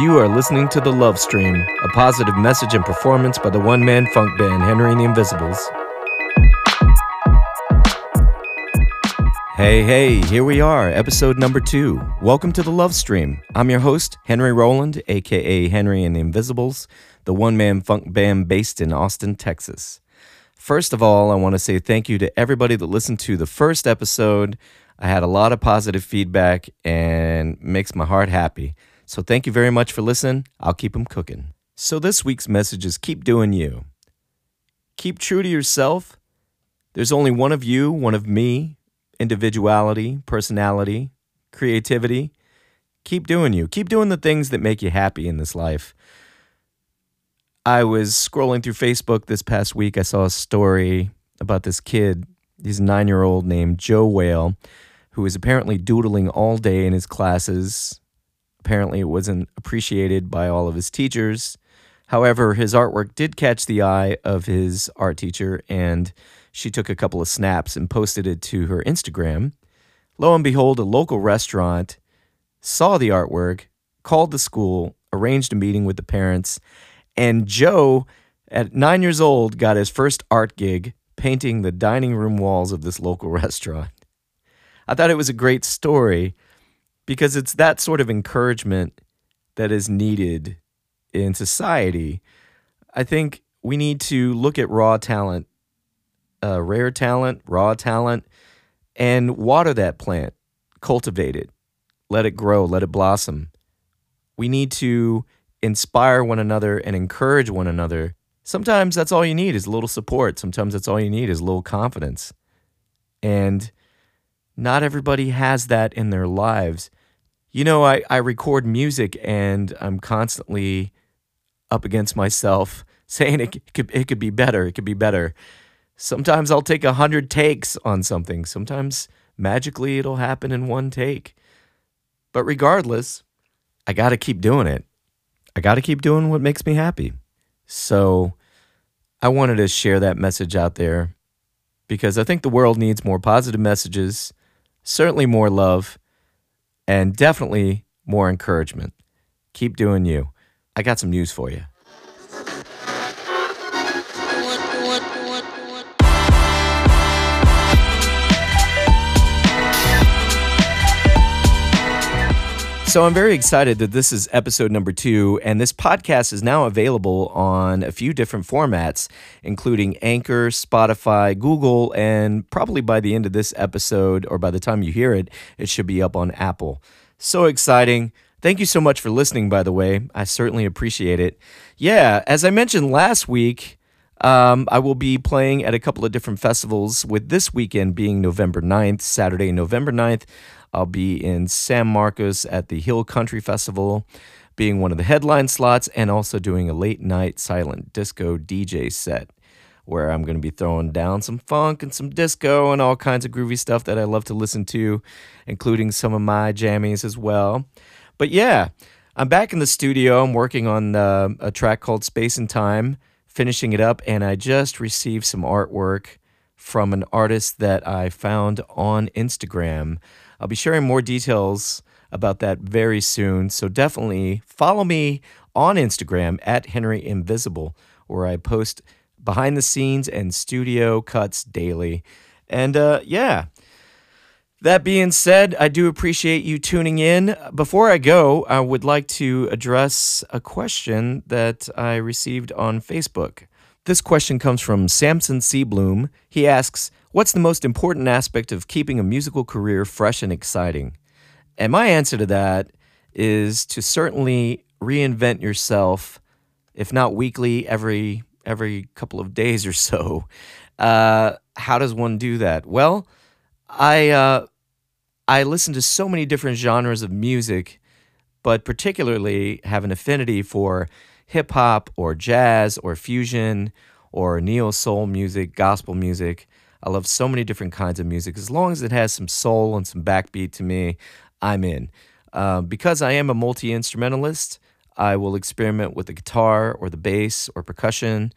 You are listening to The Love Stream, a positive message and performance by the one man funk band Henry and the Invisibles. Hey, hey, here we are, episode number two. Welcome to The Love Stream. I'm your host, Henry Roland, aka Henry and the Invisibles, the one man funk band based in Austin, Texas. First of all, I want to say thank you to everybody that listened to the first episode. I had a lot of positive feedback and makes my heart happy. So thank you very much for listening. I'll keep them cooking. So this week's message is keep doing you. Keep true to yourself. There's only one of you, one of me, individuality, personality, creativity. Keep doing you. Keep doing the things that make you happy in this life. I was scrolling through Facebook this past week. I saw a story about this kid. He's a nine year old named Joe Whale, who is apparently doodling all day in his classes. Apparently, it wasn't appreciated by all of his teachers. However, his artwork did catch the eye of his art teacher, and she took a couple of snaps and posted it to her Instagram. Lo and behold, a local restaurant saw the artwork, called the school, arranged a meeting with the parents, and Joe, at nine years old, got his first art gig painting the dining room walls of this local restaurant. I thought it was a great story because it's that sort of encouragement that is needed in society. I think we need to look at raw talent, uh, rare talent, raw talent, and water that plant, cultivate it, let it grow, let it blossom. We need to inspire one another and encourage one another. Sometimes that's all you need is a little support. Sometimes that's all you need is a little confidence. And not everybody has that in their lives. You know, I, I record music and I'm constantly up against myself saying it could, it could be better. It could be better. Sometimes I'll take a hundred takes on something. Sometimes magically it'll happen in one take. But regardless, I got to keep doing it. I got to keep doing what makes me happy. So I wanted to share that message out there because I think the world needs more positive messages, certainly more love, and definitely more encouragement. Keep doing you. I got some news for you. So I'm very excited that this is episode number two, and this podcast is now available on a few different formats, including Anchor, Spotify, Google, and probably by the end of this episode, or by the time you hear it, it should be up on Apple. So exciting. Thank you so much for listening, by the way. I certainly appreciate it. Yeah, as I mentioned last week, um, I will be playing at a couple of different festivals, with this weekend being November 9th, Saturday, November 9th. I'll be in San Marcos at the Hill Country Festival, being one of the headline slots, and also doing a late night silent disco DJ set where I'm going to be throwing down some funk and some disco and all kinds of groovy stuff that I love to listen to, including some of my jammies as well. But yeah, I'm back in the studio. I'm working on uh, a track called Space and Time, finishing it up, and I just received some artwork from an artist that I found on Instagram. I'll be sharing more details about that very soon. So definitely follow me on Instagram at Henry Invisible, where I post behind the scenes and studio cuts daily. And uh, yeah, that being said, I do appreciate you tuning in. Before I go, I would like to address a question that I received on Facebook. This question comes from Samson Seabloom. He asks, What's the most important aspect of keeping a musical career fresh and exciting? And my answer to that is to certainly reinvent yourself, if not weekly, every every couple of days or so. Uh, how does one do that? Well, I uh, I listen to so many different genres of music, but particularly have an affinity for hip hop or jazz or fusion or neo soul music, gospel music. I love so many different kinds of music. As long as it has some soul and some backbeat to me, I'm in. Uh, because I am a multi instrumentalist, I will experiment with the guitar or the bass or percussion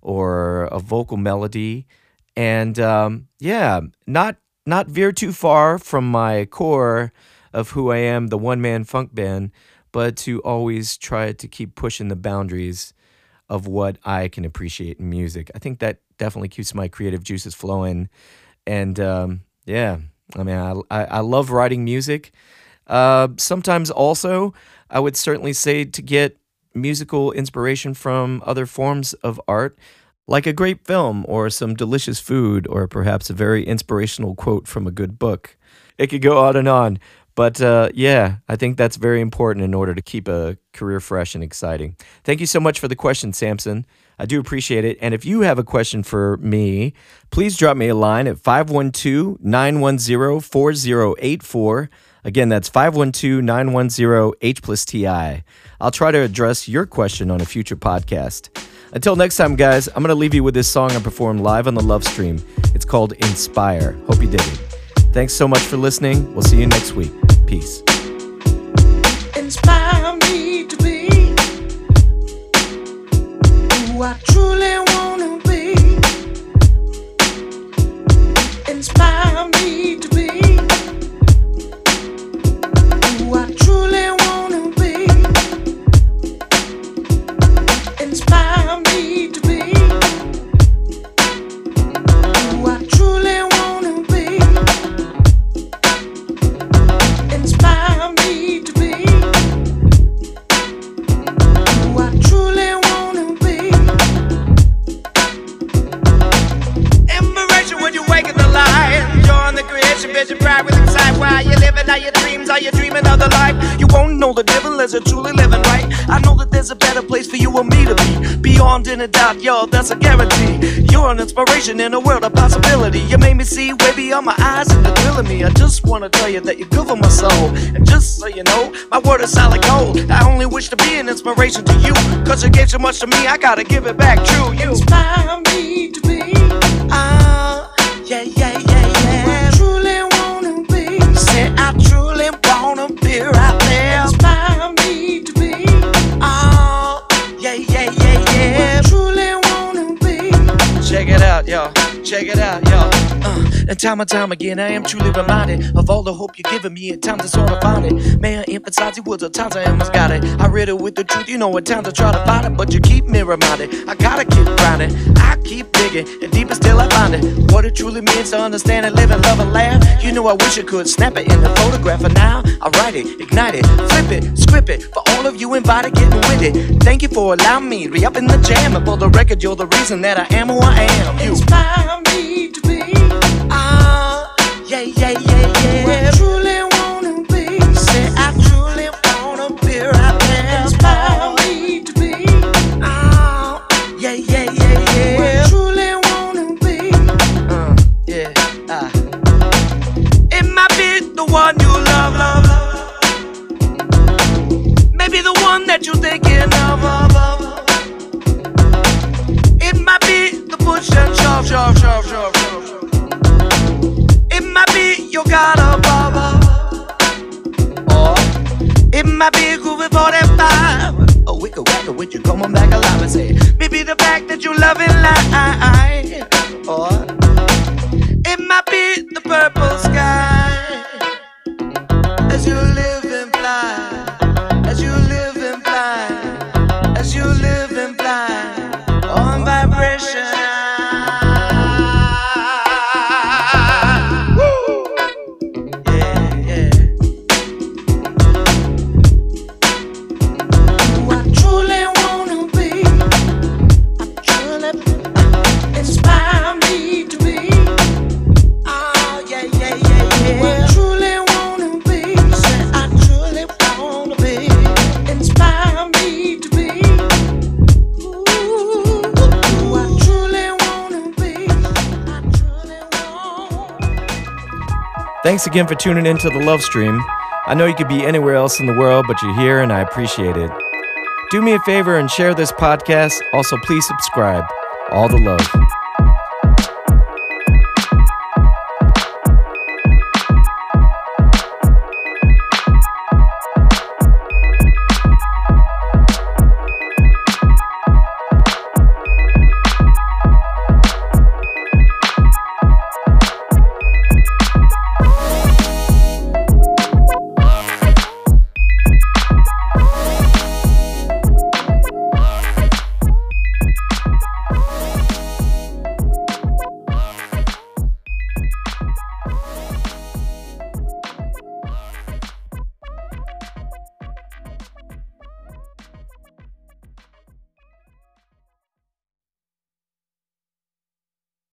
or a vocal melody. And um, yeah, not not veer too far from my core of who I am, the one man funk band, but to always try to keep pushing the boundaries of what I can appreciate in music. I think that definitely keeps my creative juices flowing. And um, yeah, I mean, I, I, I love writing music. Uh, sometimes also, I would certainly say to get musical inspiration from other forms of art, like a great film or some delicious food, or perhaps a very inspirational quote from a good book. It could go on and on. But uh, yeah, I think that's very important in order to keep a career fresh and exciting. Thank you so much for the question, Samson. I do appreciate it. And if you have a question for me, please drop me a line at 512 910 4084. Again, that's 512 910 H plus TI. I'll try to address your question on a future podcast. Until next time, guys, I'm going to leave you with this song I performed live on the Love Stream. It's called Inspire. Hope you dig it. Thanks so much for listening. We'll see you next week. Peace. I know that there's a better place for you and me to be. Beyond any doubt, yo, that's a guarantee. You're an inspiration in a world of possibility. You made me see way beyond my eyes and the thrill of me. I just wanna tell you that you're good for my soul. And just so you know, my word is solid gold. I only wish to be an inspiration to you. Cause you gave so much to me, I gotta give it back true. You. Inspire me to be Ah, and time and time again, I am truly reminded of all the hope you're giving me. At times I sort of find it. May I emphasize it was at times I almost got it. I read it with the truth, you know, at times I try to find it, but you keep me reminded. I gotta keep grinding. I keep digging, and deeper still I find it. What it truly means to understand and live and love and laugh. You know, I wish I could snap it in the photograph, and now I write it, ignite it, flip it, script it for all of you invited, getting with it. Thank you for allowing me to be up in the jam. And for the record, you're the reason that I am who I am. You. Inspire me to yeah, yeah, yeah, truly say, maybe the fact that you love it light, Thanks again for tuning in to the Love Stream. I know you could be anywhere else in the world, but you're here and I appreciate it. Do me a favor and share this podcast. Also, please subscribe. All the love.